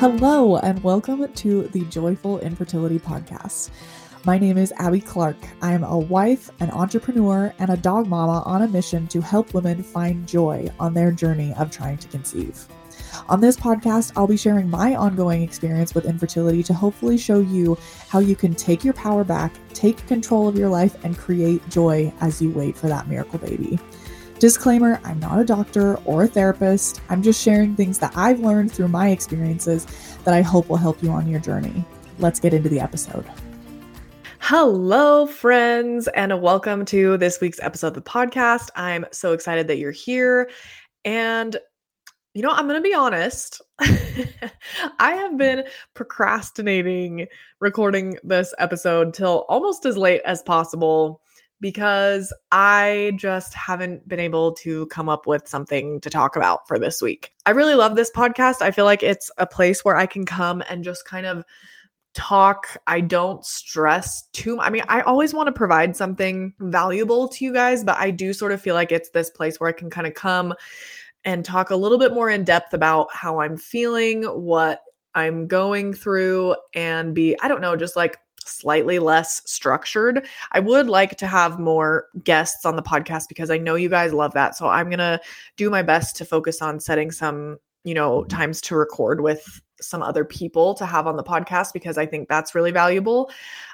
Hello, and welcome to the Joyful Infertility Podcast. My name is Abbie Clark. I am a wife, an entrepreneur, and a dog mama on a mission to help women find joy on their journey of trying to conceive. On this podcast, I'll be sharing my ongoing experience with infertility to hopefully show you how you can take your power back, take control of your life, and create joy as you wait for that miracle baby. Disclaimer I'm not a doctor or a therapist. I'm just sharing things that I've learned through my experiences that I hope will help you on your journey. Let's get into the episode. Hello, friends, and welcome to this week's episode of the podcast. I'm so excited that you're here. And, you know, I'm going to be honest. I have been procrastinating recording this episode till almost as late as possible because I just haven't been able to come up with something to talk about for this week. I really love this podcast. I feel like it's a place where I can come and just kind of talk. I don't stress too much. I mean, I always want to provide something valuable to you guys, but I do sort of feel like it's this place where I can kind of come and talk a little bit more in depth about how I'm feeling, what I'm going through, and be, I don't know, just like slightly less structured. I would like to have more guests on the podcast because I know you guys love that. So I'm going to do my best to focus on setting some, you know, times to record with some other people to have on the podcast because I think that's really valuable.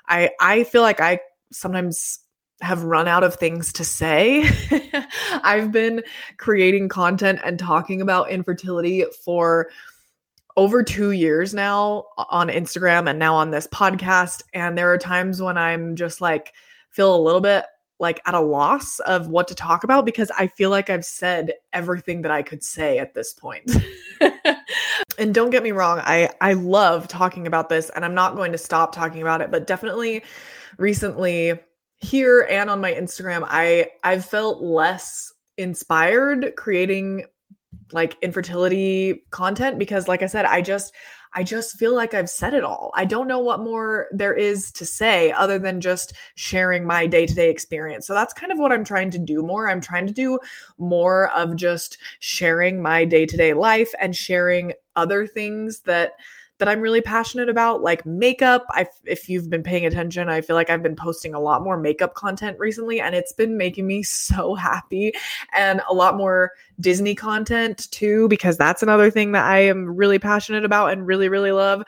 I I feel like I sometimes have run out of things to say. I've been creating content and talking about infertility for over two years now on Instagram and now on this podcast. And there are times when I'm just like, feel a little bit like at a loss of what to talk about because I feel like I've said everything that I could say at this point. and don't get me wrong, I I love talking about this and I'm not going to stop talking about it, but definitely recently here and on my Instagram, I I've felt less inspired creating like infertility content because like I said, I just I just feel like I've said it all. I don't know what more there is to say other than just sharing my day-to-day experience. So that's kind of what I'm trying to do more. I'm trying to do more of just sharing my day-to-day life and sharing other things that that I'm really passionate about, like makeup. I, if you've been paying attention, I feel like I've been posting a lot more makeup content recently, and it's been making me so happy. And a lot more Disney content too, because that's another thing that I am really passionate about and really, really love.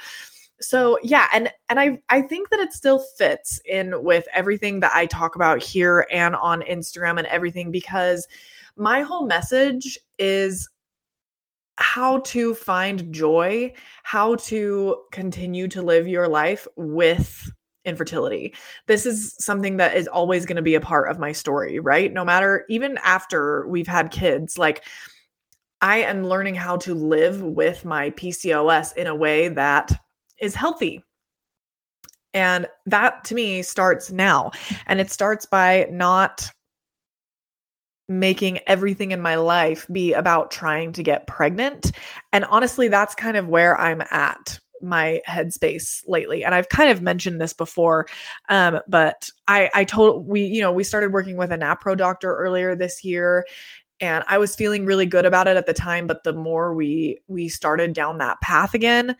So yeah, and and I I think that it still fits in with everything that I talk about here and on Instagram and everything because my whole message is how to find joy, how to continue to live your life with infertility. This is something that is always going to be a part of my story, right? No matter, even after we've had kids, like I am learning how to live with my PCOS in a way that is healthy. And that to me starts now. And it starts by not making everything in my life be about trying to get pregnant. And honestly, that's kind of where I'm at my headspace lately and i've kind of mentioned this before um, but i i told we you know we started working with a napro doctor earlier this year and i was feeling really good about it at the time but the more we we started down that path again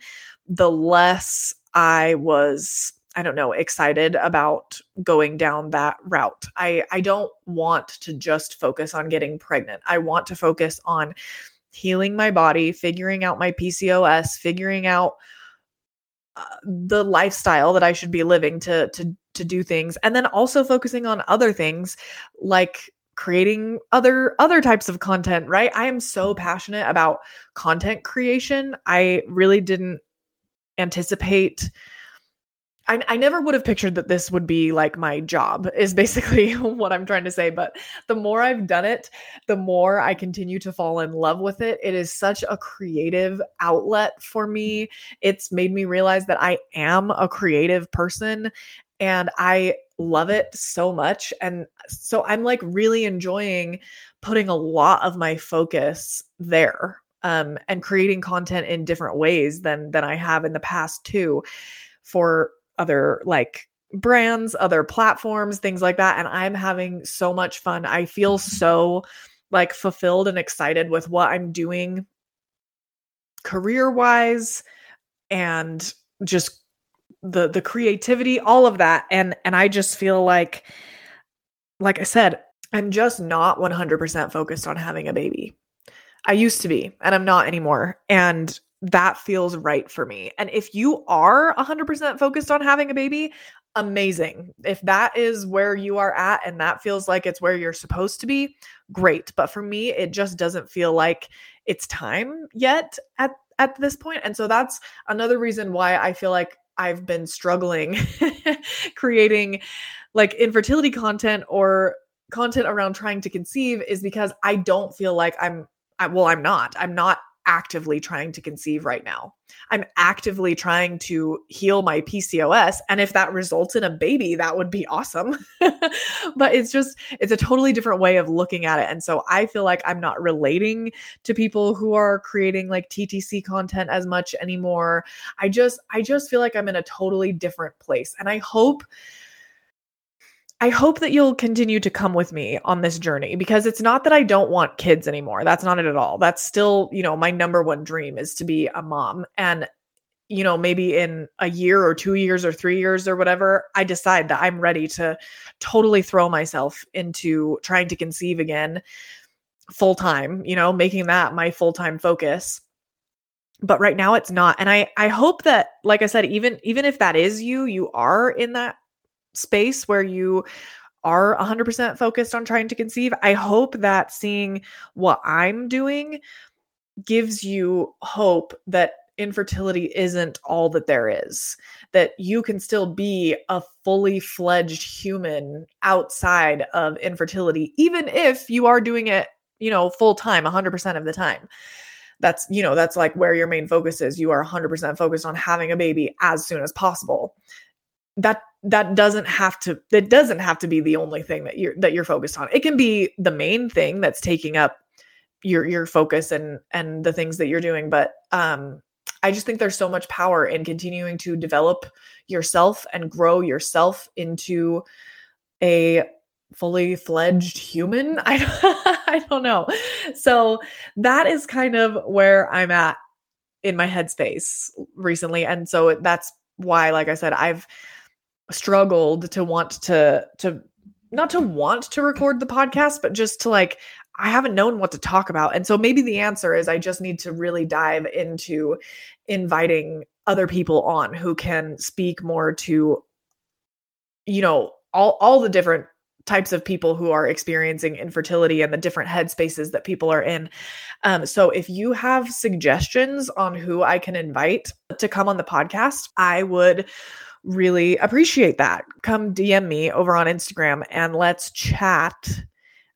the less i was I don't know, excited about going down that route. I I don't want to just focus on getting pregnant. I want to focus on healing my body, figuring out my PCOS, figuring out uh, the lifestyle that I should be living to to to do things and then also focusing on other things like creating other other types of content, right? I am so passionate about content creation. I really didn't anticipate I, I never would have pictured that this would be like my job, is basically what I'm trying to say. But the more I've done it, the more I continue to fall in love with it. It is such a creative outlet for me. It's made me realize that I am a creative person and I love it so much. And so I'm like really enjoying putting a lot of my focus there um, and creating content in different ways than than I have in the past too for other like brands, other platforms, things like that. And I'm having so much fun. I feel mm-hmm. so like fulfilled and excited with what I'm doing career wise, and just the the creativity all of that and and i just feel like like i said i'm just not 100% focused on having a baby i used to be and i'm not anymore and that feels right for me and if you are 100% focused on having a baby amazing if that is where you are at and that feels like it's where you're supposed to be great but for me it just doesn't feel like it's time yet at at this point. and so that's another reason why i feel like I've been struggling creating like infertility content or content around trying to conceive is because I don't feel like I'm I, well I'm not. I'm not actively trying to conceive right now. I'm actively trying to heal my PCOS. And if that results in a baby, that would be awesome. but it's just, it's a totally different way of looking at it. And so I feel like I'm not relating to people who are creating like TTC content as much anymore. I just, I just feel like I'm in a totally different place. And I hope I hope that you'll continue to come with me on this journey because it's not that I don't want kids anymore. That's not it at all. That's still, you know, my number one dream is to be a mom. And, you know, maybe in a year or two years or three years or whatever, I decide that I'm ready to totally throw myself into trying to conceive again full time, you know, making that my full time focus but right now it's not and i i hope that like i said even even if that is you you are in that space where you are 100% focused on trying to conceive, I hope that seeing what I'm doing gives you hope that infertility isn't all that there is, that you can still be a fully fledged human outside of infertility, even if you are doing it, you know, full time, 100% of the time. That's, you know, that's like where your main focus is. You are 100% focused on having a baby as soon as possible that that doesn't have to that doesn't have to be the only thing that you're that you're focused on. It can be the main thing that's taking up your your focus and and the things that you're doing but um i just think there's so much power in continuing to develop yourself and grow yourself into a fully fledged human. I i don't know. So that is kind of where i'm at in my headspace recently and so that's why like i said i've struggled to want to to not to want to record the podcast but just to like I haven't known what to talk about. And so maybe the answer is I just need to really dive into inviting other people on who can speak more to you know all all the different types of people who are experiencing infertility and the different headspaces that people are in. Um, so if you have suggestions on who I can invite to come on the podcast, I would really appreciate that. Come DM me over on Instagram and let's chat.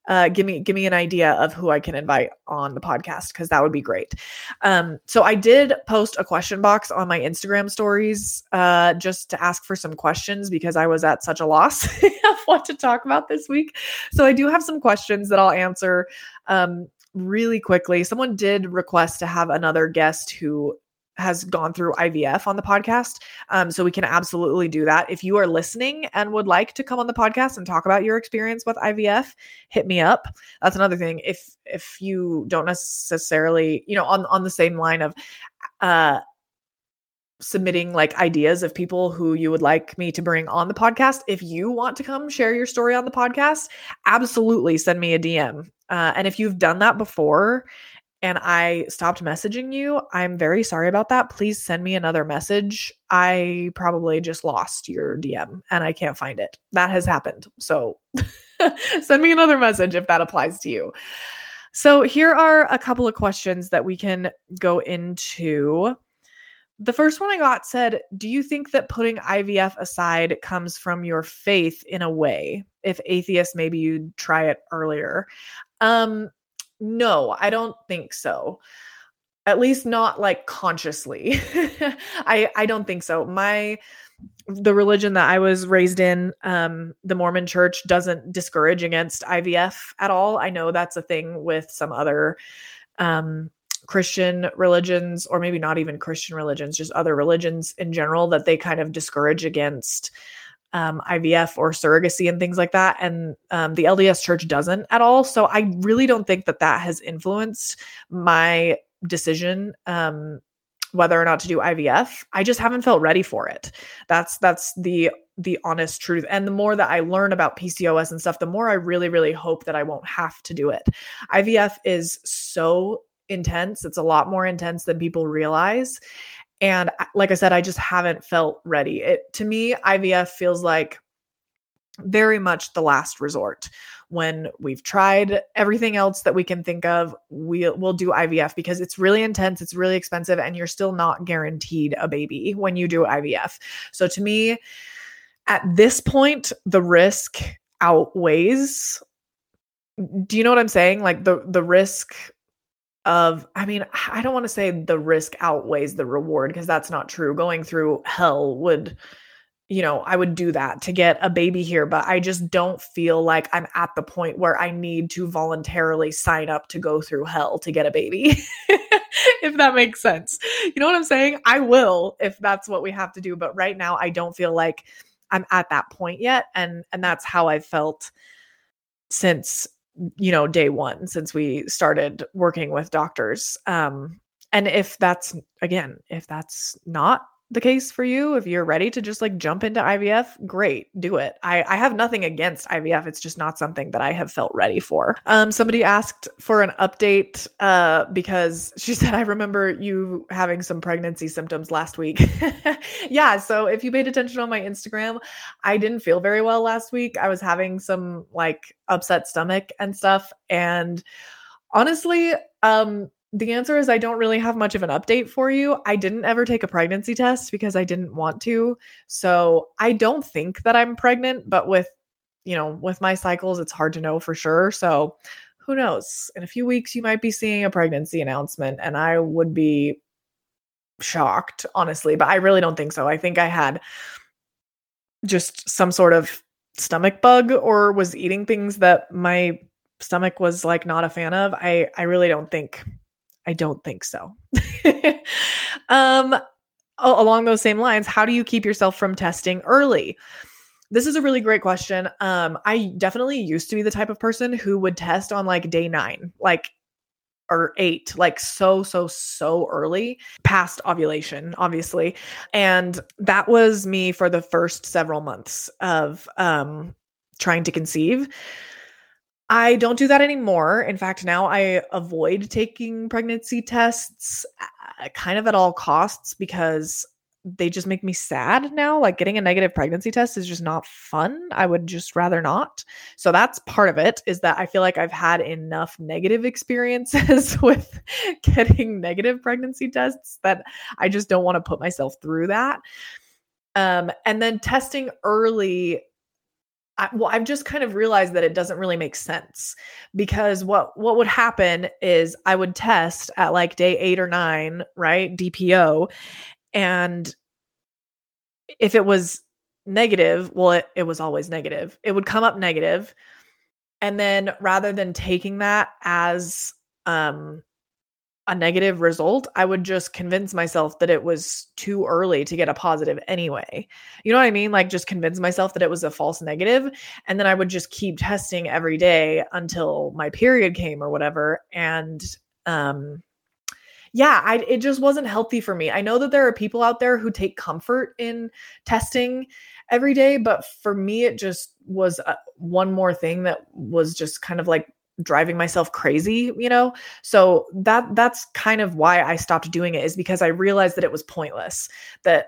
Uh, give me give me an idea of who I can invite on the podcast because that would be great. Um, so I did post a question box on my Instagram stories uh, just to ask for some questions because I was at such a loss of what to talk about this week. So I do have some questions that I'll answer um, really quickly. Someone did request to have another guest who has gone through IVF on the podcast. Um, so we can absolutely do that. If you are listening and would like to come on the podcast and talk about your experience with IVF, hit me up. That's another thing. If if you don't necessarily, you know, on on the same line of uh submitting like ideas of people who you would like me to bring on the podcast. If you want to come share your story on the podcast, absolutely send me a DM. Uh, and if you've done that before and I stopped messaging you, I'm very sorry about that. Please send me another message. I probably just lost your DM and I can't find it. That has happened. So send me another message if that applies to you. So here are a couple of questions that we can go into. The first one I got said, Do you think that putting IVF aside comes from your faith in a way? If atheist, maybe you'd try it earlier. Um, no, I don't think so. At least not like consciously. I I don't think so. My the religion that I was raised in, um, the Mormon church doesn't discourage against IVF at all. I know that's a thing with some other um, Christian religions, or maybe not even Christian religions, just other religions in general, that they kind of discourage against um, IVF or surrogacy and things like that. And um, the LDS church doesn't at all. So I really don't think that that has influenced my decision um, whether or not to do IVF. I just haven't felt ready for it. That's that's the the honest truth. And the more that I learn about PCOS and stuff, the more I really really hope that I won't have to do it. IVF is so intense. It's a lot more intense than people realize. And like I said, I just haven't felt ready. It to me IVF feels like very much the last resort. When we've tried everything else that we can think of we will do IVF because it's really intense it's really expensive and you're still not guaranteed a baby when you do IVF so to me at this point the risk outweighs do you know what I'm saying? Like the the risk of I mean I don't want to say the risk outweighs the reward because that's not true going through hell would you know, I would do that to get a baby here, but I just don't feel like I'm at the point where I need to voluntarily sign up to go through hell to get a baby. if that makes sense. You know what I'm saying? I will if that's what we have to do, but right now I don't feel like I'm at that point yet and and that's how I felt since you know day 1 since we started working with doctors. Um and if that's again, if that's not the case for you, if you're ready to just like jump into IVF, great, do it. I, I have nothing against IVF. It's just not something that I have felt ready for. Um, somebody asked for an update uh, because she said, I remember you having some pregnancy symptoms last week. yeah. So if you paid attention on my Instagram, I didn't feel very well last week. I was having some like upset stomach and stuff. And honestly, um, the answer is I don't really have much of an update for you. I didn't ever take a pregnancy test because I didn't want to. So I don't think that I'm pregnant, but with, you know, with my cycles, it's hard to know for sure. So who knows? In a few weeks, you might be seeing a pregnancy announcement, and I would be shocked, honestly, but I really don't think so. I think I had just some sort of stomach bug or was eating things that my stomach was like not a fan of. I I really don't think I don't think so. um, along those same lines, how do you keep yourself from testing early? This is a really great question. Um, I definitely used to be the type of person who would test on like day nine, like or eight, like so, so, so early past ovulation, obviously. And that was me for the first several months of um, trying to conceive. I don't do that anymore. In fact, now I avoid taking pregnancy tests uh, kind of at all costs because they just make me sad now. Like getting a negative pregnancy test is just not fun. I would just rather not. So that's part of it is that I feel like I've had enough negative experiences with getting negative pregnancy tests that I just don't want to put myself through that. Um, and then testing early I, well, I've just kind of realized that it doesn't really make sense because what what would happen is I would test at like day eight or nine, right? DPO, and if it was negative, well, it, it was always negative. It would come up negative, and then rather than taking that as um a negative result, I would just convince myself that it was too early to get a positive anyway. You know what I mean? Like just convince myself that it was a false negative, And then I would just keep testing every day until my period came or whatever. And um yeah, I it just wasn't healthy for me. I know that there are people out there who take comfort in testing every day, but for me it just was uh, one more thing that was just kind of like driving myself crazy you know? So that that's kind of why i stopped doing it is because i realized that it was pointless that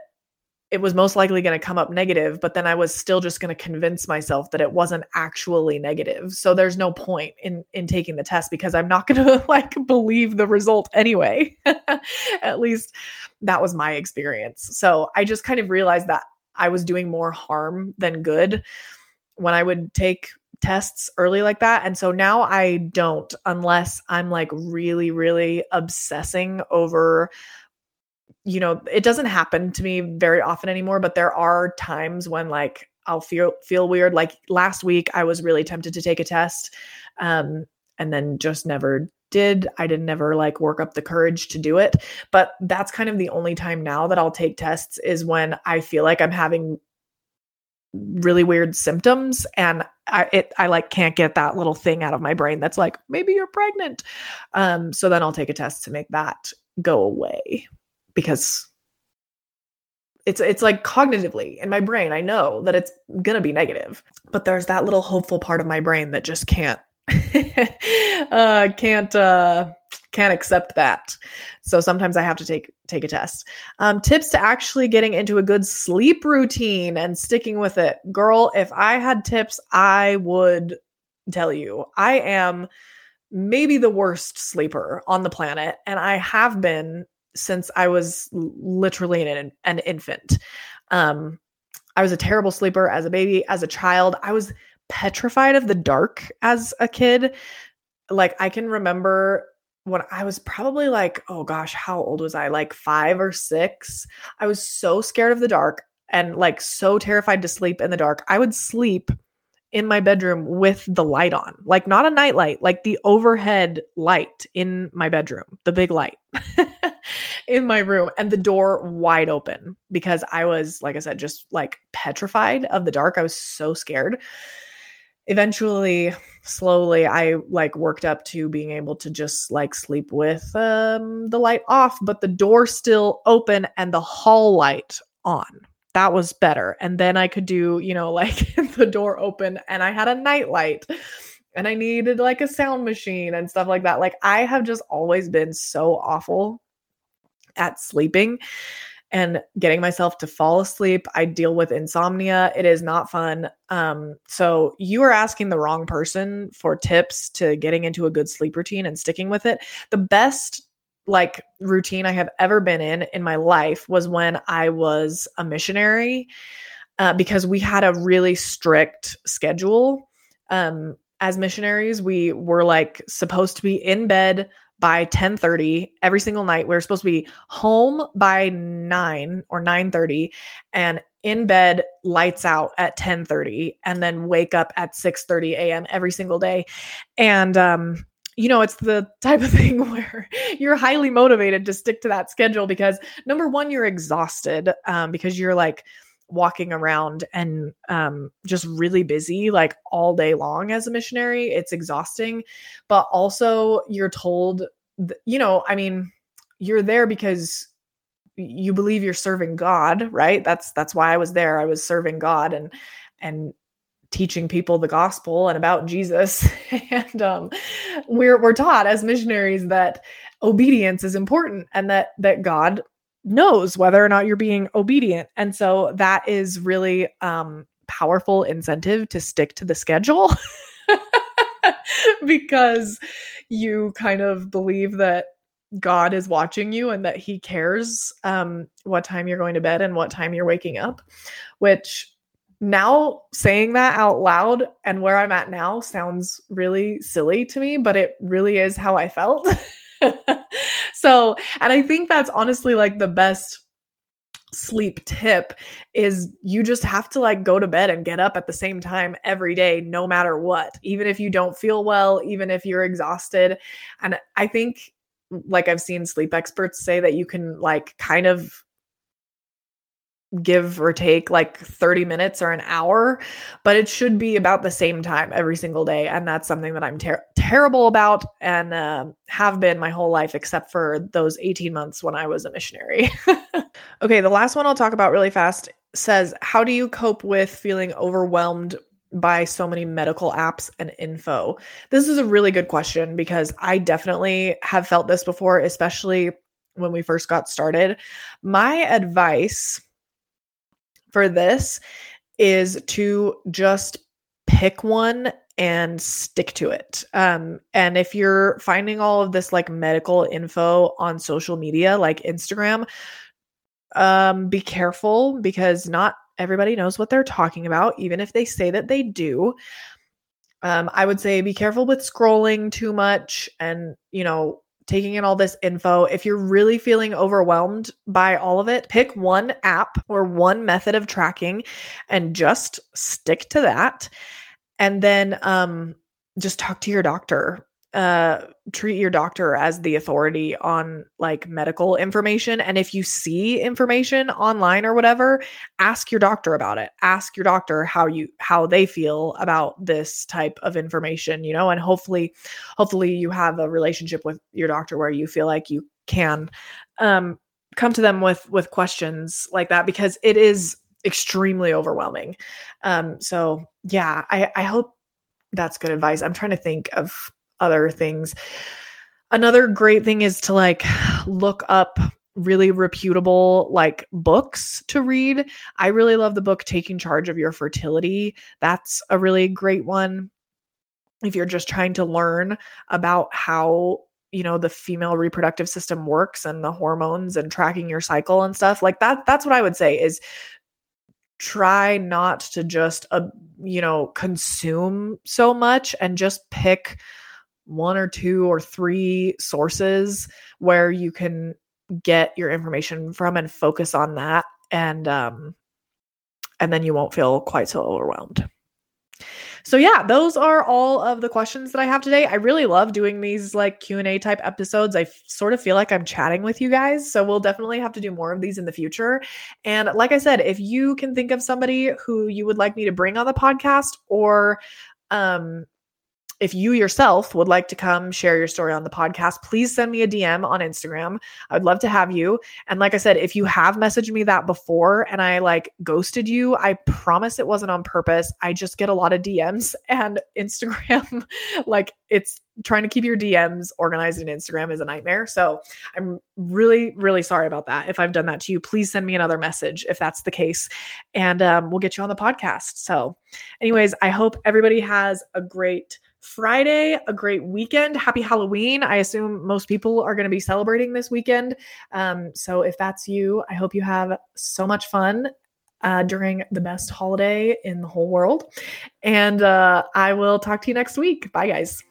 it was most likely going to come up negative but then i was still just going to convince myself that it wasn't actually negative. So there's no point in in taking the test because i'm not going to like believe the result anyway. At least that was my experience. So i just kind of realized that i was doing more harm than good when i would take tests early like that. And so now I don't unless I'm like really, really obsessing over you know, it doesn't happen to me very often anymore, but there are times when like I'll feel feel weird. Like last week I was really tempted to take a test um and then just never did. I didn't never like work up the courage to do it. But that's kind of the only time now that I'll take tests is when I feel like I'm having really weird symptoms and I it I like can't get that little thing out of my brain that's like maybe you're pregnant. Um so then I'll take a test to make that go away. because it's it's like cognitively in my brain i know that it's going to be negative but there's that little hopeful part of my brain that just can't uh can't uh can't accept that so sometimes i have to take take a test um tips to actually getting into a good sleep routine and sticking with it girl if i had tips i would tell you i am maybe the worst sleeper on the planet and i have been since I was literally an, an infant. Um, I was a terrible sleeper as a baby, as a child. I was petrified of the dark as a kid. Like, I can remember when I was probably like, oh gosh, how old was I? Like five or six. I was so scared of the dark and like so terrified to sleep in the dark. I would sleep in my bedroom with the light on, like not a night light, like the overhead light in my bedroom, the big light in my room, and the door wide open because I was, like I said, just like petrified of the dark. I was so scared. Eventually, slowly, I like worked up to being able to just like sleep with um, the light off, but the door still open and the hall light on that was better. And then I could do, you know, like the door open and I had a night light and I needed like a sound machine and stuff like that. Like I have just always been so awful at sleeping and getting myself to fall asleep. I deal with insomnia. It is not fun. Um, so you are asking the wrong person for tips to getting into a good sleep routine and sticking with it. The best like routine I have ever been in in my life was when I was a missionary uh, because we had a really strict schedule. Um, as missionaries, we were like supposed to be in bed by 10:30 every single night. We are supposed to be home by 9 or 9:30 and in bed lights out at 10:30 and then wake up at 6:30 a.m. every single day. And um you know, it's the type of thing where you're highly motivated to stick to that schedule because number one, you're exhausted um, because you're like walking around and um, just really busy like all day long as a missionary. It's exhausting, but also you're told, th- you know, I mean, you're there because you believe you're serving God, right? That's that's why I was there. I was serving God and and teaching people the gospel and about Jesus. and um, we're we're taught as missionaries that obedience is important and that that God knows whether or not you're being obedient. And so that is really um, powerful incentive to stick to the schedule because you kind of believe that God is watching you and that he cares um, what time you're going to bed and what time you're waking up, which now saying that out loud and where I'm at now sounds really silly to me, but it really is how I felt. so, and I think that's honestly like the best sleep tip is you just have to like go to bed and get up at the same time every day no matter what even if you don't feel well even if you're exhausted. And i think like i've seen sleep experts say that you can like kind of give or take like 30 minutes or an hour, but it should be about the same time every single day. And that's something that I'm ter- terrible about and uh, have been my whole life, except for those 18 months when I was a missionary. okay, the last one I'll talk about really fast says, How do you cope with feeling overwhelmed by so many medical apps and info? This is a really good question because I definitely have felt this before, especially when we first got started. My advice for this is to just pick one and stick to it. Um, and if you're finding all of this like medical info on social media, like Instagram, um, be careful because not everybody knows what they're talking about, even if they say that they do. Um, I would say be careful with scrolling too much and, you know, taking in all this info. If you're really feeling overwhelmed by all of it, pick one app or one method of tracking and just stick to that. And then um, just talk to your doctor uh, treat your doctor as the authority on like medical information. And if you see information online or whatever, ask your doctor about it. Ask your doctor how you how they feel about this type of information, you know, and hopefully, hopefully you have a relationship with your doctor where you feel like you can um come to them with with questions like that because it is extremely overwhelming. Um, so yeah, I, I hope that's good advice. I'm trying to think of other things. Another great thing is to like look up really reputable like books to read. I really love the book Taking Charge of Your Fertility. That's a really great one. If you're just trying to learn about how you know the female reproductive system works and the hormones and tracking your cycle and stuff like that that's what i would say is try not to just uh, you know consume so much and just pick one or two or three sources where you can get your information from and focus on that and um and then you won't feel quite so overwhelmed so yeah, those are all of the questions that I have today. I really love doing these like Q&A type episodes. I f- sort of feel like I'm chatting with you guys, so we'll definitely have to do more of these in the future. And like I said, if you can think of somebody who you would like me to bring on the podcast or um if you yourself would like to come share your story on the podcast, please send me a DM on Instagram. I'd love to have you. And like I said, if you have messaged me that before and I like ghosted you, I promise it wasn't on purpose. I just get a lot of DMs and Instagram, like it's trying to keep your DMs organized in Instagram is a nightmare. So I'm really, really sorry about that. If I've done that to you, please send me another message if that's the case. And um, we'll get you on the podcast. So, anyways, I hope everybody has a great Friday, a great weekend. Happy Halloween. I assume most people are going to be celebrating this weekend. Um, so if that's you, I hope you have so much fun uh, during the best holiday in the whole world. And uh, I will talk to you next week. Bye, guys.